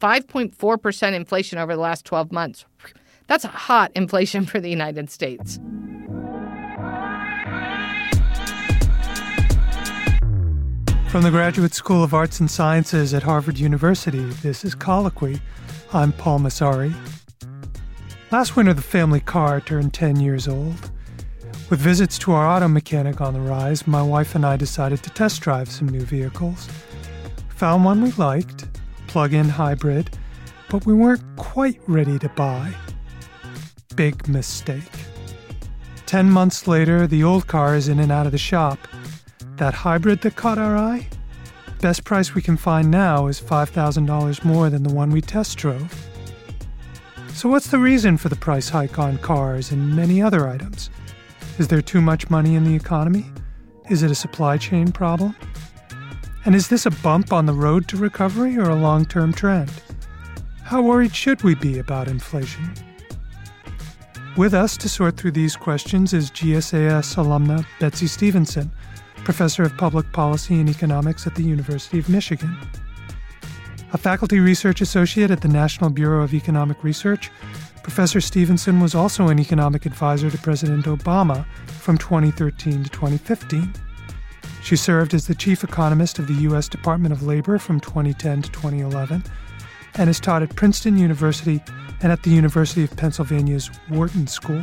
5.4% inflation over the last 12 months. That's hot inflation for the United States. From the Graduate School of Arts and Sciences at Harvard University, this is Colloquy. I'm Paul Massari. Last winter, the family car turned 10 years old. With visits to our auto mechanic on the rise, my wife and I decided to test drive some new vehicles. Found one we liked, plug in hybrid, but we weren't quite ready to buy. Big mistake. Ten months later, the old car is in and out of the shop. That hybrid that caught our eye? Best price we can find now is $5,000 more than the one we test drove. So, what's the reason for the price hike on cars and many other items? Is there too much money in the economy? Is it a supply chain problem? And is this a bump on the road to recovery or a long term trend? How worried should we be about inflation? With us to sort through these questions is GSAS alumna Betsy Stevenson professor of public policy and economics at the University of Michigan. A faculty research associate at the National Bureau of Economic Research, Professor Stevenson was also an economic advisor to President Obama from 2013 to 2015. She served as the chief economist of the U.S. Department of Labor from 2010 to 2011 and has taught at Princeton University and at the University of Pennsylvania's Wharton School.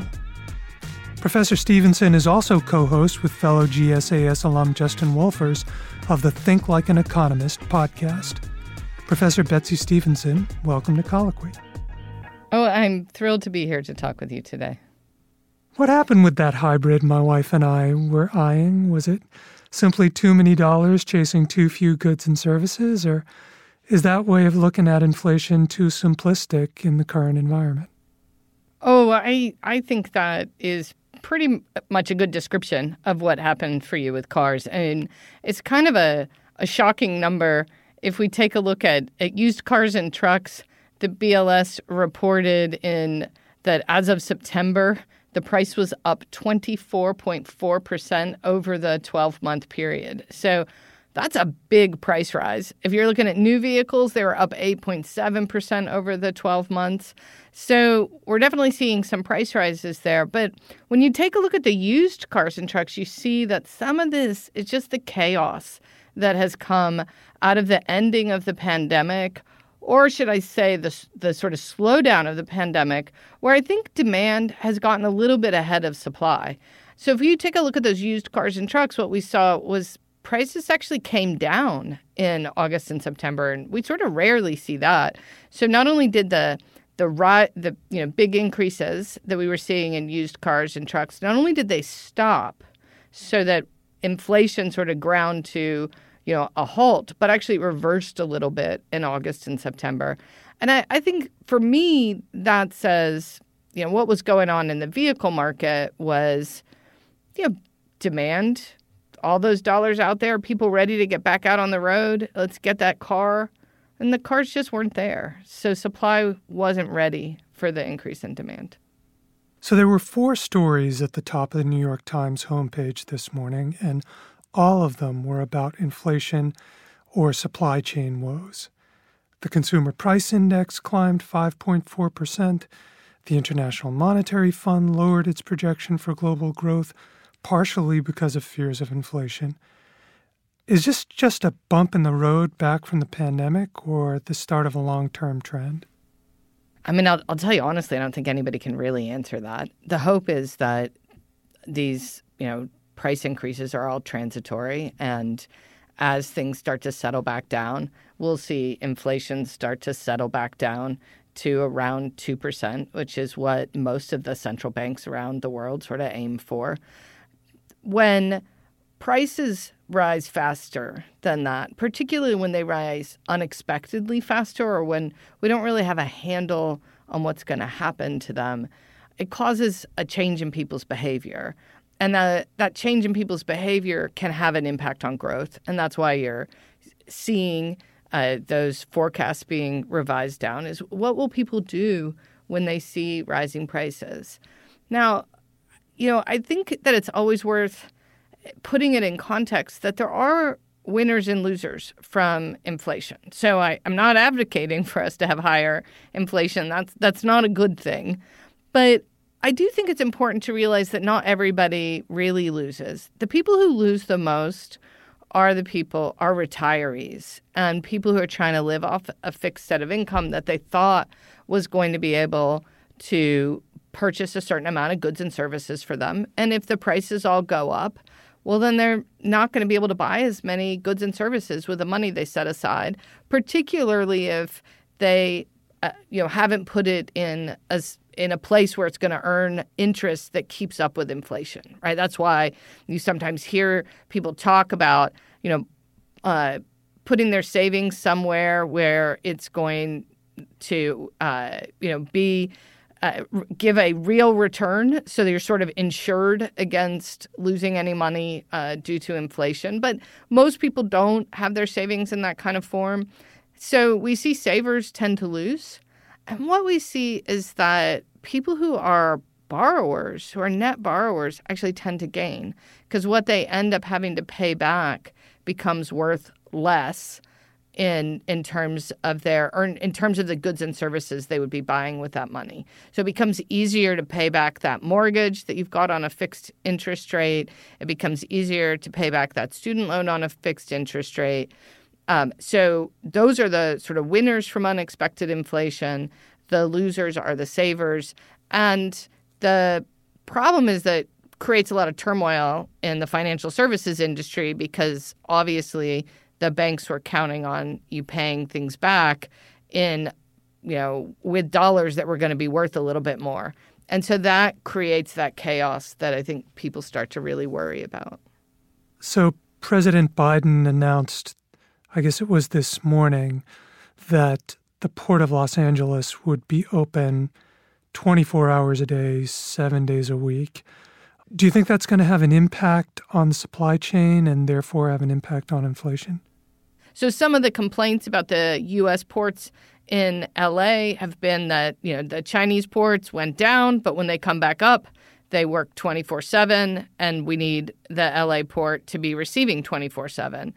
Professor Stevenson is also co host with fellow GSAS alum Justin Wolfers of the Think Like an Economist podcast. Professor Betsy Stevenson, welcome to Colloquy. Oh, I'm thrilled to be here to talk with you today. What happened with that hybrid my wife and I were eyeing? Was it simply too many dollars chasing too few goods and services, or is that way of looking at inflation too simplistic in the current environment? Oh, I I think that is pretty much a good description of what happened for you with cars. And it's kind of a, a shocking number. If we take a look at, at used cars and trucks, the BLS reported in that as of September, the price was up 24.4% over the 12 month period. So that's a big price rise. If you're looking at new vehicles, they were up 8.7% over the 12 months. So we're definitely seeing some price rises there. But when you take a look at the used cars and trucks, you see that some of this is just the chaos that has come out of the ending of the pandemic, or should I say, the, the sort of slowdown of the pandemic, where I think demand has gotten a little bit ahead of supply. So if you take a look at those used cars and trucks, what we saw was prices actually came down in August and September, and we sort of rarely see that. So not only did the the the you know big increases that we were seeing in used cars and trucks, not only did they stop, so that inflation sort of ground to you know a halt, but actually reversed a little bit in August and September. And I, I think for me that says you know what was going on in the vehicle market was you know demand all those dollars out there, people ready to get back out on the road. Let's get that car. And the cars just weren't there. So supply wasn't ready for the increase in demand. So there were four stories at the top of the New York Times homepage this morning, and all of them were about inflation or supply chain woes. The Consumer Price Index climbed 5.4%. The International Monetary Fund lowered its projection for global growth partially because of fears of inflation. Is this just a bump in the road back from the pandemic or the start of a long term trend? I mean, I'll, I'll tell you honestly, I don't think anybody can really answer that. The hope is that these, you know, price increases are all transitory and as things start to settle back down, we'll see inflation start to settle back down to around 2%, which is what most of the central banks around the world sort of aim for when prices rise faster than that, particularly when they rise unexpectedly faster or when we don't really have a handle on what's going to happen to them, it causes a change in people's behavior. And that, that change in people's behavior can have an impact on growth. And that's why you're seeing uh, those forecasts being revised down is what will people do when they see rising prices? Now, you know, I think that it's always worth putting it in context that there are winners and losers from inflation. So I, I'm not advocating for us to have higher inflation. That's that's not a good thing. But I do think it's important to realize that not everybody really loses. The people who lose the most are the people are retirees and people who are trying to live off a fixed set of income that they thought was going to be able to purchase a certain amount of goods and services for them. And if the prices all go up, well, then they're not going to be able to buy as many goods and services with the money they set aside, particularly if they, uh, you know, haven't put it in a in a place where it's going to earn interest that keeps up with inflation, right? That's why you sometimes hear people talk about, you know, uh, putting their savings somewhere where it's going to, uh, you know, be uh, give a real return so that you're sort of insured against losing any money uh, due to inflation. But most people don't have their savings in that kind of form. So we see savers tend to lose. And what we see is that people who are borrowers, who are net borrowers, actually tend to gain because what they end up having to pay back becomes worth less in in terms of their or in terms of the goods and services they would be buying with that money. So it becomes easier to pay back that mortgage that you've got on a fixed interest rate. It becomes easier to pay back that student loan on a fixed interest rate. Um, so those are the sort of winners from unexpected inflation. The losers are the savers, and the problem is that creates a lot of turmoil in the financial services industry because obviously the banks were counting on you paying things back in, you know, with dollars that were going to be worth a little bit more. And so that creates that chaos that I think people start to really worry about. So President Biden announced, I guess it was this morning, that the Port of Los Angeles would be open 24 hours a day, seven days a week. Do you think that's going to have an impact on the supply chain and therefore have an impact on inflation? So some of the complaints about the U.S. ports in LA have been that you know the Chinese ports went down, but when they come back up, they work 24/7 and we need the LA port to be receiving 24/7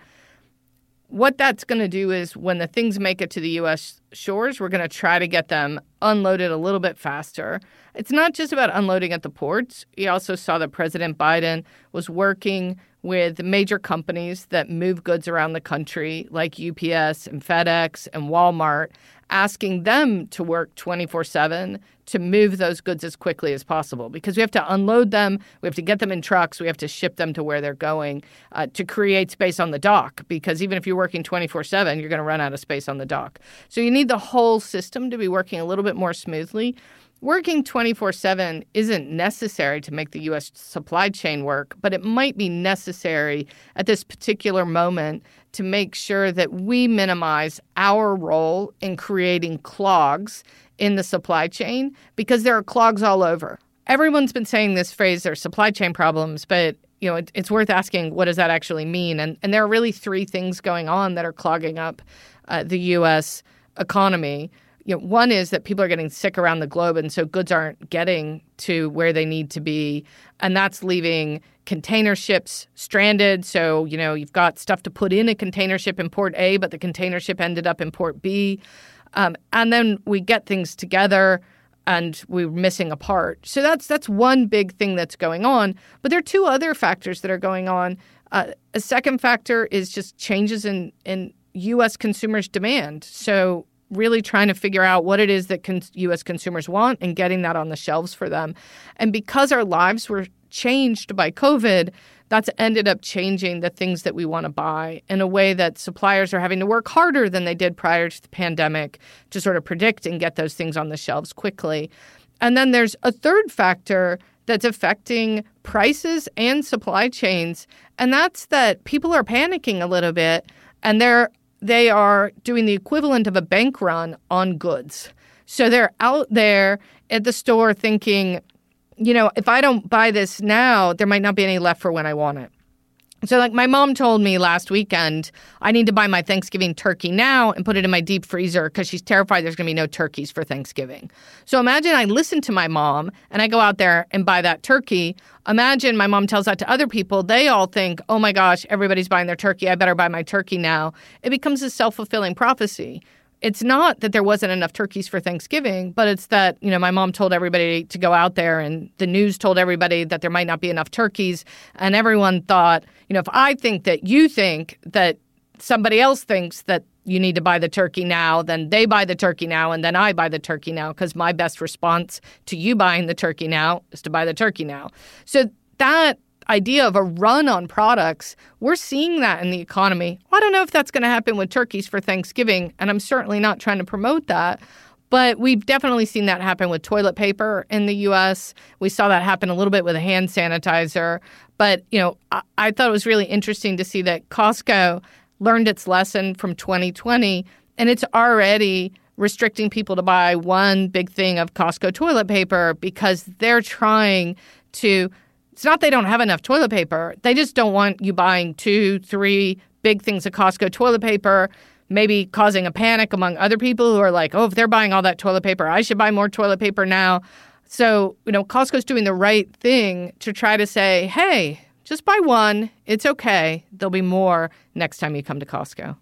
what that's going to do is when the things make it to the US shores, we're going to try to get them unloaded a little bit faster. It's not just about unloading at the ports. We also saw that President Biden was working with major companies that move goods around the country, like UPS and FedEx and Walmart, asking them to work 24 7 to move those goods as quickly as possible because we have to unload them, we have to get them in trucks, we have to ship them to where they're going uh, to create space on the dock. Because even if you're working 24 7, you're going to run out of space on the dock. So you need the whole system to be working a little bit more smoothly. Working 24 7 isn't necessary to make the U.S. supply chain work, but it might be necessary at this particular moment to make sure that we minimize our role in creating clogs in the supply chain because there are clogs all over. Everyone's been saying this phrase, there are supply chain problems, but you know, it, it's worth asking what does that actually mean? And, and there are really three things going on that are clogging up uh, the U.S. economy you know, one is that people are getting sick around the globe, and so goods aren't getting to where they need to be, and that's leaving container ships stranded. So you know, you've got stuff to put in a container ship in port A, but the container ship ended up in port B, um, and then we get things together and we're missing a part. So that's that's one big thing that's going on. But there are two other factors that are going on. Uh, a second factor is just changes in in U.S. consumers' demand. So really trying to figure out what it is that US consumers want and getting that on the shelves for them. And because our lives were changed by COVID, that's ended up changing the things that we want to buy in a way that suppliers are having to work harder than they did prior to the pandemic to sort of predict and get those things on the shelves quickly. And then there's a third factor that's affecting prices and supply chains, and that's that people are panicking a little bit and they're they are doing the equivalent of a bank run on goods. So they're out there at the store thinking, you know, if I don't buy this now, there might not be any left for when I want it. So, like my mom told me last weekend, I need to buy my Thanksgiving turkey now and put it in my deep freezer because she's terrified there's going to be no turkeys for Thanksgiving. So, imagine I listen to my mom and I go out there and buy that turkey. Imagine my mom tells that to other people. They all think, oh my gosh, everybody's buying their turkey. I better buy my turkey now. It becomes a self fulfilling prophecy it's not that there wasn't enough turkeys for Thanksgiving, but it's that, you know, my mom told everybody to go out there and the news told everybody that there might not be enough turkeys. And everyone thought, you know, if I think that you think that somebody else thinks that you need to buy the turkey now, then they buy the turkey now, and then I buy the turkey now because my best response to you buying the turkey now is to buy the turkey now. So that idea of a run on products, we're seeing that in the economy. I don't know if that's going to happen with turkeys for Thanksgiving, and I'm certainly not trying to promote that. But we've definitely seen that happen with toilet paper in the US. We saw that happen a little bit with a hand sanitizer. But, you know, I, I thought it was really interesting to see that Costco learned its lesson from 2020 and it's already restricting people to buy one big thing of Costco toilet paper because they're trying to it's not they don't have enough toilet paper. They just don't want you buying two, three big things of Costco toilet paper, maybe causing a panic among other people who are like, oh, if they're buying all that toilet paper, I should buy more toilet paper now. So, you know, Costco's doing the right thing to try to say, hey, just buy one. It's okay. There'll be more next time you come to Costco.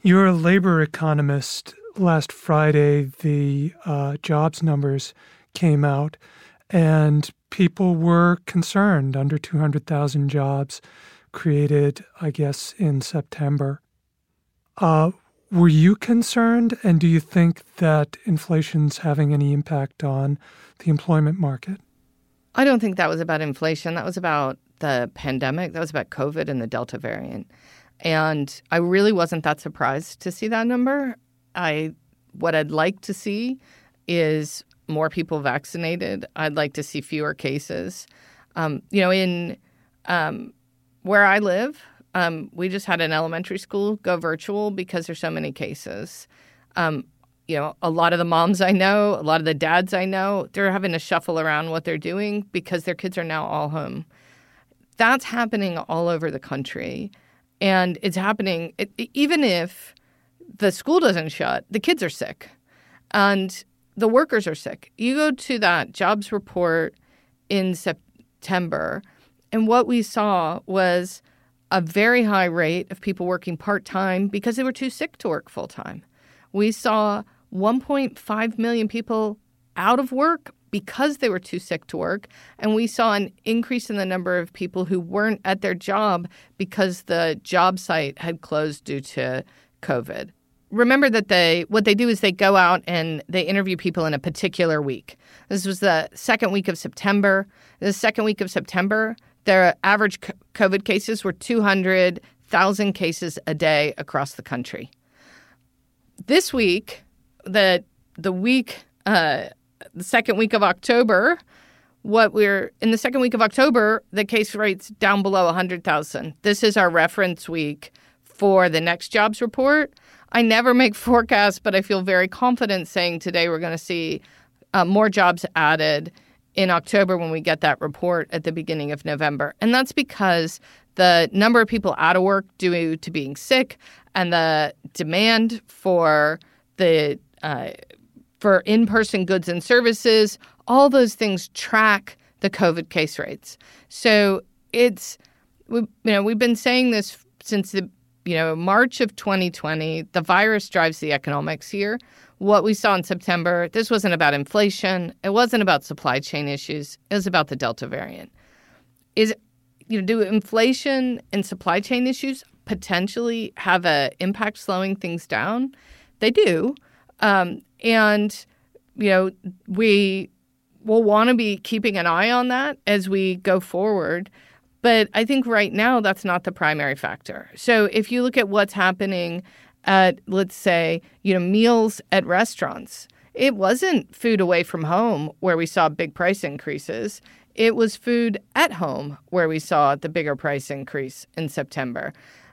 You're a labor economist. Last Friday, the uh, jobs numbers came out, and people were concerned. Under 200,000 jobs created, I guess, in September. Uh, were you concerned? And do you think that inflation's having any impact on the employment market? I don't think that was about inflation. That was about the pandemic. That was about COVID and the Delta variant. And I really wasn't that surprised to see that number. I what I'd like to see is more people vaccinated. I'd like to see fewer cases. Um, you know, in um, where I live, um, we just had an elementary school go virtual because there's so many cases. Um, you know, a lot of the moms I know, a lot of the dads I know, they're having to shuffle around what they're doing because their kids are now all home. That's happening all over the country. And it's happening, it, even if the school doesn't shut, the kids are sick. And the workers are sick. You go to that jobs report in September, and what we saw was a very high rate of people working part time because they were too sick to work full time. We saw 1.5 million people out of work because they were too sick to work. And we saw an increase in the number of people who weren't at their job because the job site had closed due to COVID remember that they what they do is they go out and they interview people in a particular week. This was the second week of September. The second week of September, their average COVID cases were 200,000 cases a day across the country. This week, the the week uh, the second week of October, what we're in the second week of October, the case rate's down below 100,000. This is our reference week for the next jobs report. I never make forecasts, but I feel very confident saying today we're going to see uh, more jobs added in October when we get that report at the beginning of November. And that's because the number of people out of work due to being sick and the demand for the uh, for in-person goods and services, all those things track the COVID case rates. So it's we, you know we've been saying this since the you know, March of 2020, the virus drives the economics here. What we saw in September, this wasn't about inflation. It wasn't about supply chain issues. It was about the Delta variant. Is you know, do inflation and supply chain issues potentially have an impact slowing things down? They do. Um, and, you know, we will want to be keeping an eye on that as we go forward. But I think right now that's not the primary factor. So if you look at what's happening at, let's say, you know, meals at restaurants, it wasn't food away from home where we saw big price increases. It was food at home where we saw the bigger price increase in September.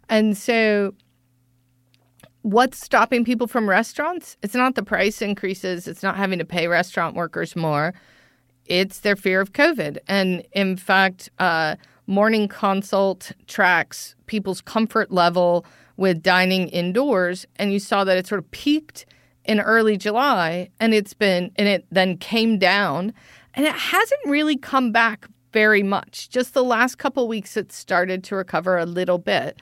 And so what's stopping people from restaurants? It's not the price increases, it's not having to pay restaurant workers more it's their fear of COVID. And in fact, uh, Morning Consult tracks people's comfort level with dining indoors, and you saw that it sort of peaked in early July, and it's been and it then came down, and it hasn't really come back very much. Just the last couple weeks, it started to recover a little bit.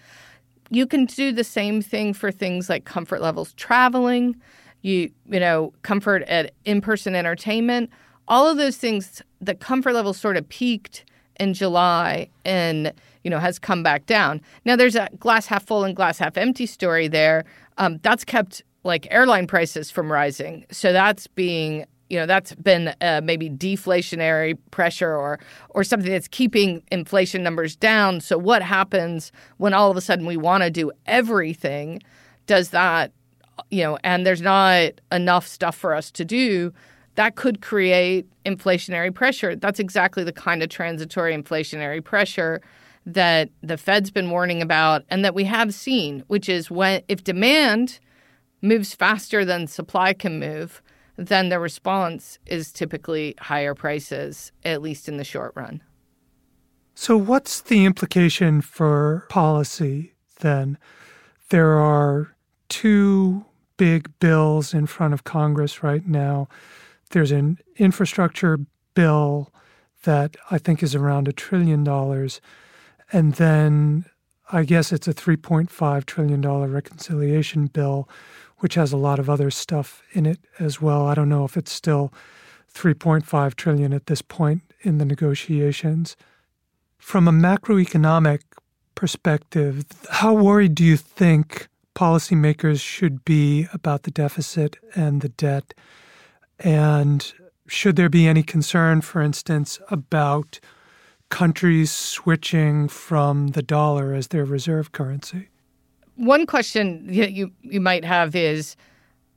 You can do the same thing for things like comfort levels traveling, you you know, comfort at in-person entertainment. All of those things, the comfort level sort of peaked in July and you know has come back down. Now there's a glass half full and glass half empty story there. Um, that's kept like airline prices from rising, so that's being you know that's been uh, maybe deflationary pressure or or something that's keeping inflation numbers down. So what happens when all of a sudden we want to do everything? Does that you know and there's not enough stuff for us to do? That could create inflationary pressure. That's exactly the kind of transitory inflationary pressure that the Fed's been warning about and that we have seen, which is when if demand moves faster than supply can move, then the response is typically higher prices, at least in the short run. So, what's the implication for policy then? There are two big bills in front of Congress right now. There's an infrastructure bill that I think is around a trillion dollars. And then I guess it's a $3.5 trillion reconciliation bill, which has a lot of other stuff in it as well. I don't know if it's still 3.5 trillion at this point in the negotiations. From a macroeconomic perspective, how worried do you think policymakers should be about the deficit and the debt? And should there be any concern, for instance, about countries switching from the dollar as their reserve currency? One question that you you might have is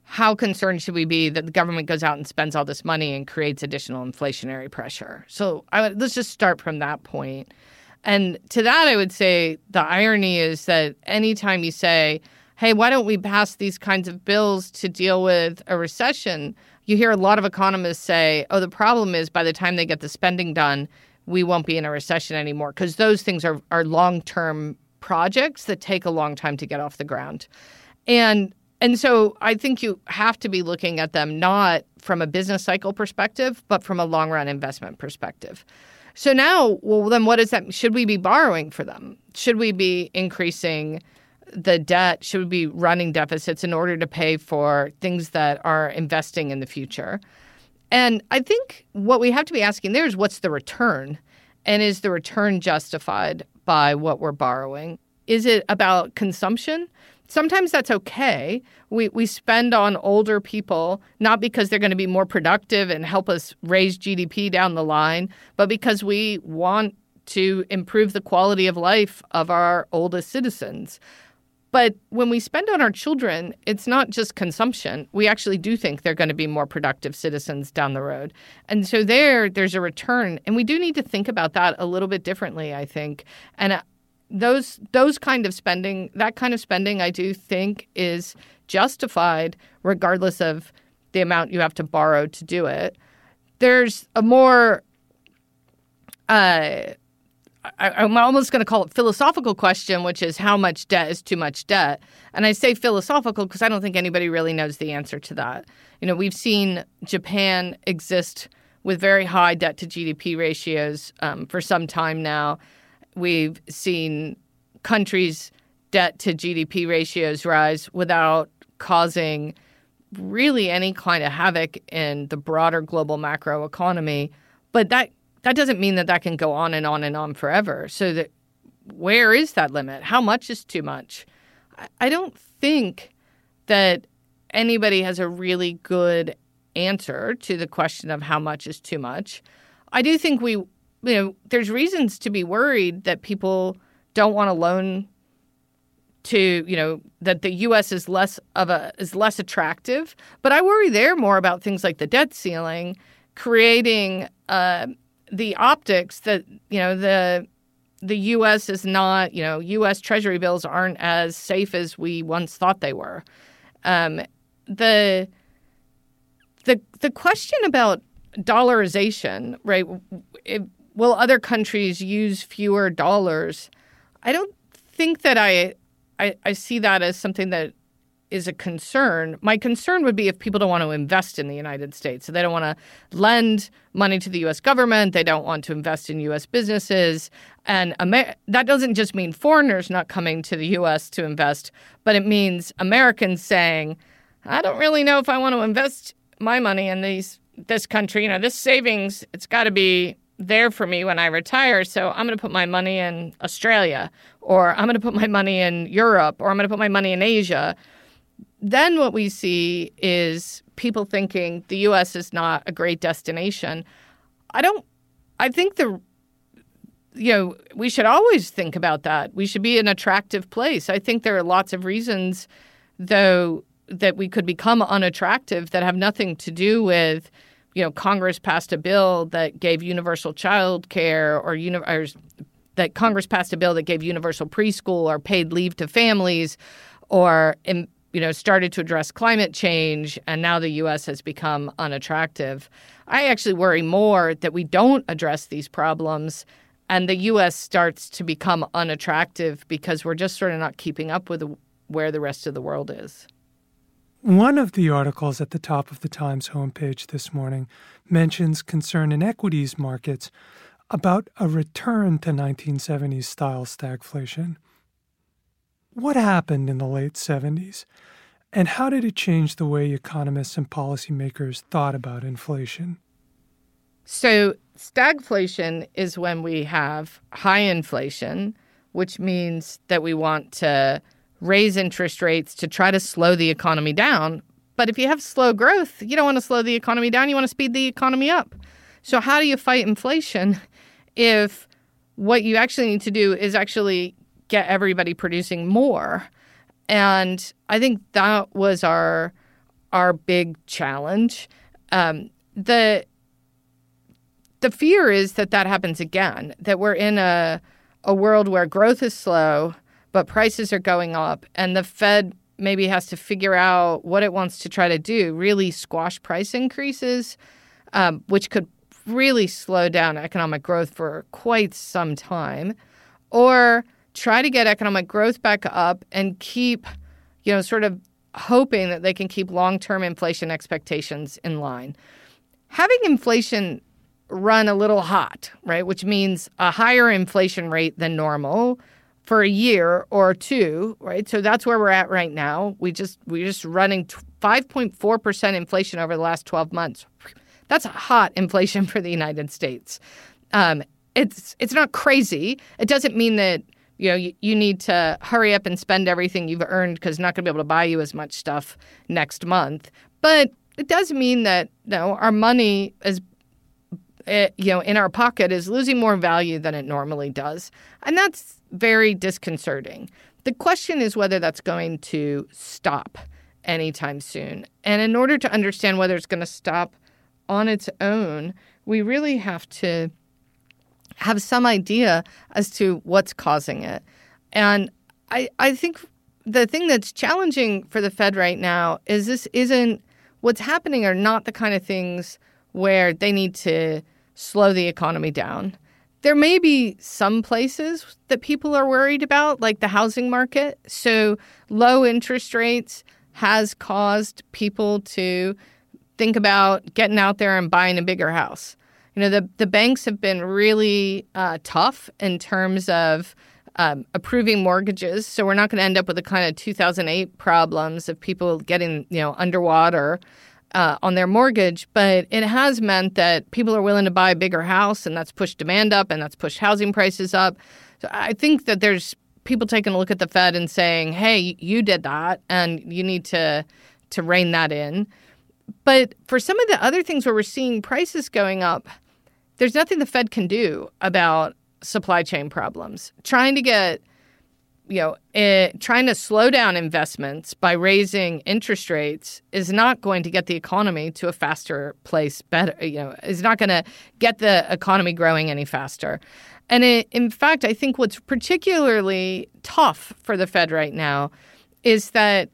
how concerned should we be that the government goes out and spends all this money and creates additional inflationary pressure? So I, let's just start from that point. And to that, I would say the irony is that anytime you say, hey, why don't we pass these kinds of bills to deal with a recession? You hear a lot of economists say, oh, the problem is by the time they get the spending done, we won't be in a recession anymore because those things are, are long term projects that take a long time to get off the ground. And and so I think you have to be looking at them not from a business cycle perspective, but from a long run investment perspective. So now, well, then what is that? Should we be borrowing for them? Should we be increasing the debt? Should be running deficits in order to pay for things that are investing in the future? And I think what we have to be asking there is what's the return? And is the return justified by what we're borrowing? Is it about consumption? Sometimes that's okay. We, we spend on older people, not because they're going to be more productive and help us raise GDP down the line, but because we want to improve the quality of life of our oldest citizens. But when we spend on our children, it's not just consumption. We actually do think they're going to be more productive citizens down the road. And so there there's a return and we do need to think about that a little bit differently, I think. And uh, those those kind of spending, that kind of spending I do think is justified regardless of the amount you have to borrow to do it. There's a more uh, I, am almost going to call it philosophical question, which is how much debt is too much debt. And I say philosophical because I don't think anybody really knows the answer to that. You know, we've seen Japan exist with very high debt to GDP ratios um, for some time now. We've seen countries' debt to GDP ratios rise without causing really any kind of havoc in the broader global macro economy. But that that doesn't mean that that can go on and on and on forever. So that where is that limit? How much is too much? I don't think that anybody has a really good answer to the question of how much is too much. I do think we, you know, there's reasons to be worried that people don't want to loan to, you know, that the U.S. is less of a is less attractive. But I worry there more about things like the debt ceiling, creating uh, the optics that you know the the U.S. is not you know U.S. Treasury bills aren't as safe as we once thought they were. Um, the the the question about dollarization, right? It, will other countries use fewer dollars? I don't think that I, I, I see that as something that is a concern. My concern would be if people don't want to invest in the United States. So they don't want to lend money to the US government, they don't want to invest in US businesses. And Amer- that doesn't just mean foreigners not coming to the US to invest, but it means Americans saying, I don't really know if I want to invest my money in these this country. You know, this savings, it's got to be there for me when I retire. So I'm going to put my money in Australia, or I'm going to put my money in Europe, or I'm going to put my money in Asia then what we see is people thinking the US is not a great destination. I don't I think the you know, we should always think about that. We should be an attractive place. I think there are lots of reasons though that we could become unattractive that have nothing to do with you know, Congress passed a bill that gave universal child care or, uni- or that Congress passed a bill that gave universal preschool or paid leave to families or in, you know, started to address climate change, and now the U.S. has become unattractive. I actually worry more that we don't address these problems and the U.S. starts to become unattractive because we're just sort of not keeping up with where the rest of the world is. One of the articles at the top of the Times homepage this morning mentions concern in equities markets about a return to 1970s style stagflation. What happened in the late 70s? And how did it change the way economists and policymakers thought about inflation? So, stagflation is when we have high inflation, which means that we want to raise interest rates to try to slow the economy down. But if you have slow growth, you don't want to slow the economy down, you want to speed the economy up. So, how do you fight inflation if what you actually need to do is actually get everybody producing more. And I think that was our our big challenge. Um, the the fear is that that happens again. That we're in a a world where growth is slow, but prices are going up, and the Fed maybe has to figure out what it wants to try to do. Really squash price increases, um, which could really slow down economic growth for quite some time, or try to get economic growth back up and keep, you know, sort of hoping that they can keep long term inflation expectations in line. Having inflation run a little hot, right, which means a higher inflation rate than normal for a year or two, right? So that's where we're at right now. We just we're just running 5.4% inflation over the last 12 months. That's hot inflation for the United States. Um, it's it's not crazy. It doesn't mean that you know, you, you need to hurry up and spend everything you've earned because not going to be able to buy you as much stuff next month. But it does mean that you know, our money is, it, you know, in our pocket is losing more value than it normally does, and that's very disconcerting. The question is whether that's going to stop anytime soon. And in order to understand whether it's going to stop on its own, we really have to have some idea as to what's causing it. And I, I think the thing that's challenging for the Fed right now is this isn't what's happening are not the kind of things where they need to slow the economy down. There may be some places that people are worried about, like the housing market. So, low interest rates has caused people to think about getting out there and buying a bigger house you know, the, the banks have been really uh, tough in terms of um, approving mortgages. So we're not going to end up with the kind of 2008 problems of people getting, you know, underwater uh, on their mortgage. But it has meant that people are willing to buy a bigger house, and that's pushed demand up, and that's pushed housing prices up. So I think that there's people taking a look at the Fed and saying, "Hey, you did that, and you need to to rein that in." But for some of the other things where we're seeing prices going up, there's nothing the Fed can do about supply chain problems. Trying to get, you know, it, eh, trying to slow down investments by raising interest rates is not going to get the economy to a faster place. Better, you know, is not going to get the economy growing any faster. And it, in fact, I think what's particularly tough for the Fed right now is that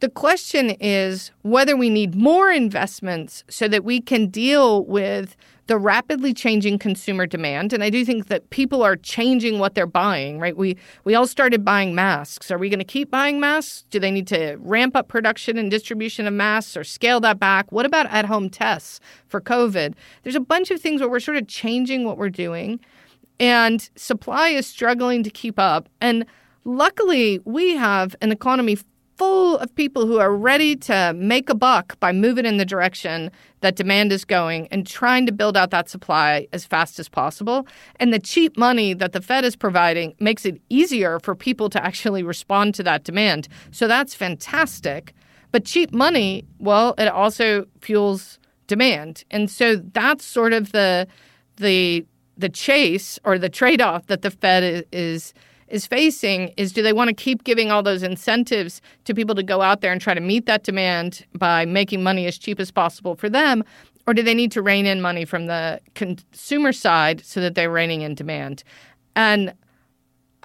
The question is whether we need more investments so that we can deal with the rapidly changing consumer demand. And I do think that people are changing what they're buying, right? We we all started buying masks. Are we going to keep buying masks? Do they need to ramp up production and distribution of masks or scale that back? What about at-home tests for COVID? There's a bunch of things where we're sort of changing what we're doing. And supply is struggling to keep up. And luckily, we have an economy full of people who are ready to make a buck by moving in the direction that demand is going and trying to build out that supply as fast as possible. And the cheap money that the Fed is providing makes it easier for people to actually respond to that demand. So that's fantastic. But cheap money, well, it also fuels demand. And so that's sort of the the the chase or the trade-off that the Fed is is facing is do they want to keep giving all those incentives to people to go out there and try to meet that demand by making money as cheap as possible for them? Or do they need to rein in money from the consumer side so that they're reining in demand? And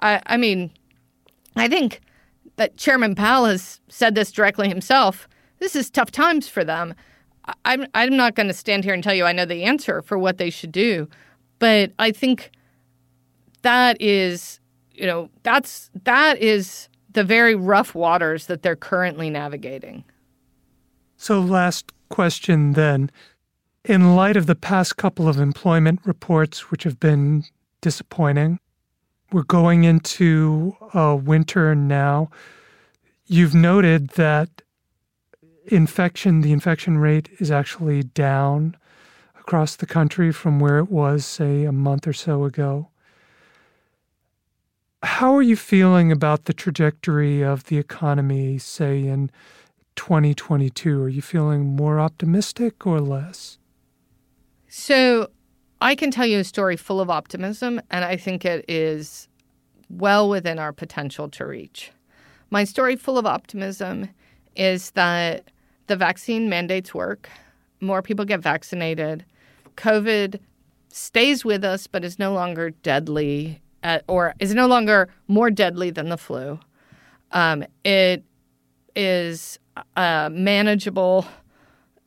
I, I mean, I think that Chairman Powell has said this directly himself. This is tough times for them. I'm, I'm not going to stand here and tell you I know the answer for what they should do, but I think that is you know, that's that is the very rough waters that they're currently navigating. So last question then. In light of the past couple of employment reports which have been disappointing, we're going into a winter now. You've noted that infection, the infection rate is actually down across the country from where it was, say, a month or so ago. How are you feeling about the trajectory of the economy, say, in 2022? Are you feeling more optimistic or less? So, I can tell you a story full of optimism, and I think it is well within our potential to reach. My story full of optimism is that the vaccine mandates work, more people get vaccinated, COVID stays with us but is no longer deadly or is no longer more deadly than the flu. Um, it is a manageable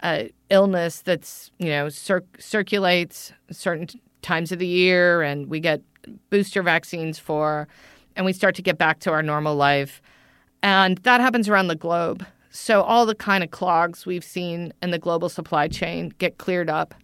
uh, illness that's you know cir- circulates certain times of the year, and we get booster vaccines for, and we start to get back to our normal life, and that happens around the globe. So all the kind of clogs we've seen in the global supply chain get cleared up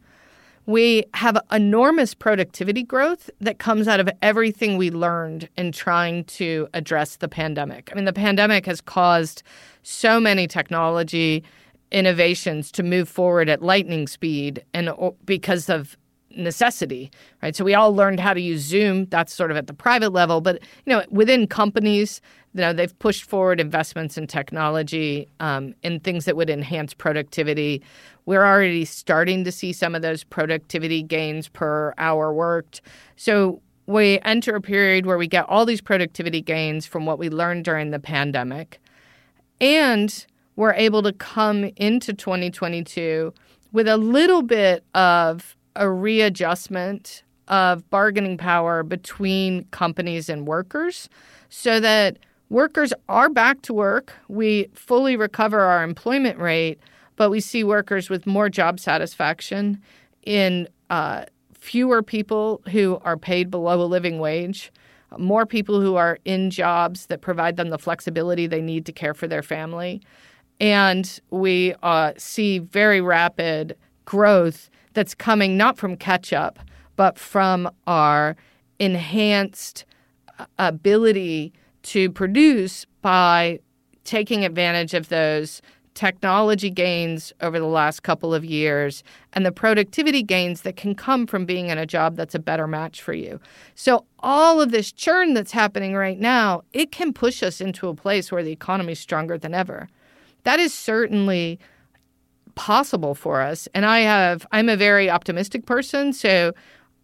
we have enormous productivity growth that comes out of everything we learned in trying to address the pandemic. I mean, the pandemic has caused so many technology innovations to move forward at lightning speed and because of necessity, right? So we all learned how to use Zoom. That's sort of at the private level, but you know, within companies, you know, they've pushed forward investments in technology um, in things that would enhance productivity. We're already starting to see some of those productivity gains per hour worked. So we enter a period where we get all these productivity gains from what we learned during the pandemic, and we're able to come into 2022 with a little bit of a readjustment of bargaining power between companies and workers so that workers are back to work. We fully recover our employment rate, but we see workers with more job satisfaction in uh, fewer people who are paid below a living wage, more people who are in jobs that provide them the flexibility they need to care for their family. And we uh, see very rapid growth that's coming not from catch up, but from our enhanced uh, ability to produce by taking advantage of those technology gains over the last couple of years and the productivity gains that can come from being in a job that's a better match for you. So all of this churn that's happening right now, it can push us into a place where the economy is stronger than ever. That is certainly possible for us. And I have I'm a very optimistic person, so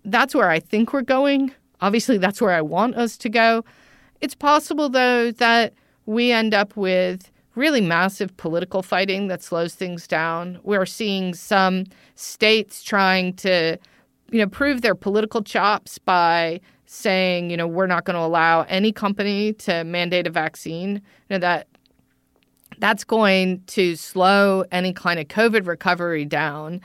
that's where I think we're going. Obviously, that's where I want us to go. It's possible though that we end up with really massive political fighting that slows things down. We're seeing some states trying to you know prove their political chops by saying, you know, we're not going to allow any company to mandate a vaccine. You know that That's going to slow any kind of COVID recovery down.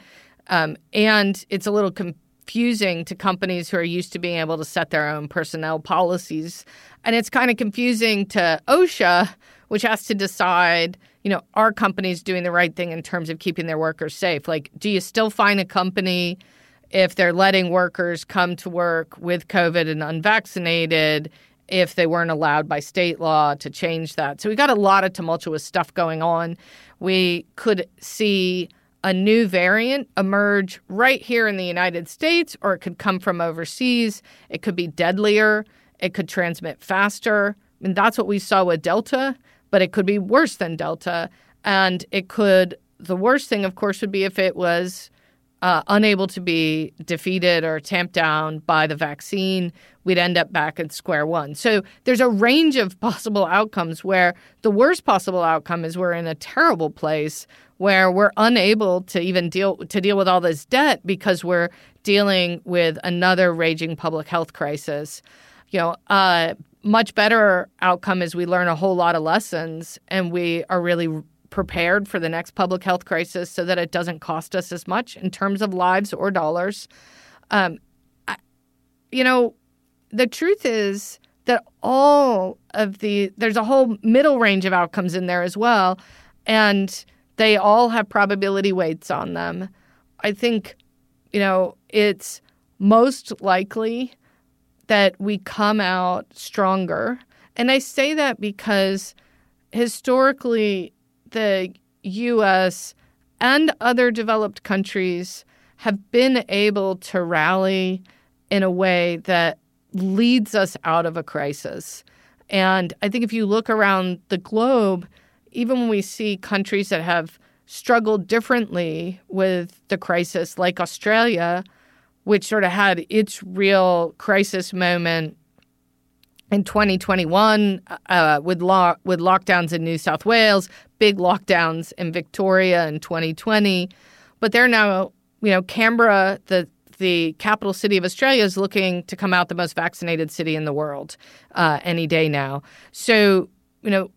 Um, and it's a little confusing to companies who are used to being able to set their own personnel policies. And it's kind of confusing to OSHA, which has to decide, you know, are companies doing the right thing in terms of keeping their workers safe? Like, do you still find a company if they're letting workers come to work with COVID and unvaccinated? If they weren't allowed by state law to change that. So we got a lot of tumultuous stuff going on. We could see a new variant emerge right here in the United States, or it could come from overseas. It could be deadlier. It could transmit faster. I mean, that's what we saw with Delta, but it could be worse than Delta. And it could, the worst thing, of course, would be if it was uh, unable to be defeated or tamped down by the vaccine, we'd end up back at square one. So there's a range of possible outcomes where the worst possible outcome is we're in a terrible place where we're unable to even deal to deal with all this debt because we're dealing with another raging public health crisis. You know, uh, much better outcome is we learn a whole lot of lessons and we are really prepared for the next public health crisis so that it doesn't cost us as much in terms of lives or dollars. Um, I, you know, the truth is that all of the there's a whole middle range of outcomes in there as well, and they all have probability weights on them. I think, you know, it's most likely that we come out stronger. And I say that because historically, the US and other developed countries have been able to rally in a way that leads us out of a crisis. And I think if you look around the globe, even when we see countries that have struggled differently with the crisis, like Australia, which sort of had its real crisis moment in 2021 uh, with lo- with lockdowns in New South Wales, big lockdowns in Victoria in 2020, but they're now, you know, Canberra, the the capital city of Australia, is looking to come out the most vaccinated city in the world uh, any day now. So, you know,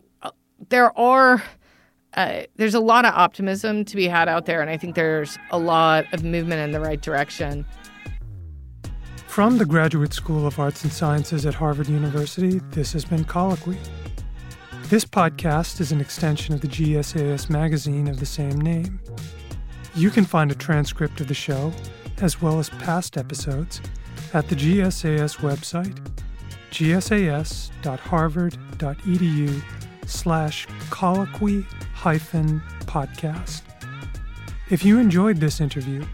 there are uh, there's a lot of optimism to be had out there, and I think there's a lot of movement in the right direction. From the Graduate School of Arts and Sciences at Harvard University, this has been Colloquy. This podcast is an extension of the GSAS magazine of the same name. You can find a transcript of the show, as well as past episodes, at the GSAS website, gsas.harvard.edu slash colloquy hyphen podcast. If you enjoyed this interview,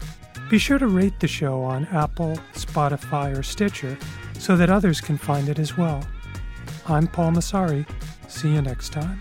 be sure to rate the show on Apple, Spotify, or Stitcher so that others can find it as well. I'm Paul Massari. See you next time.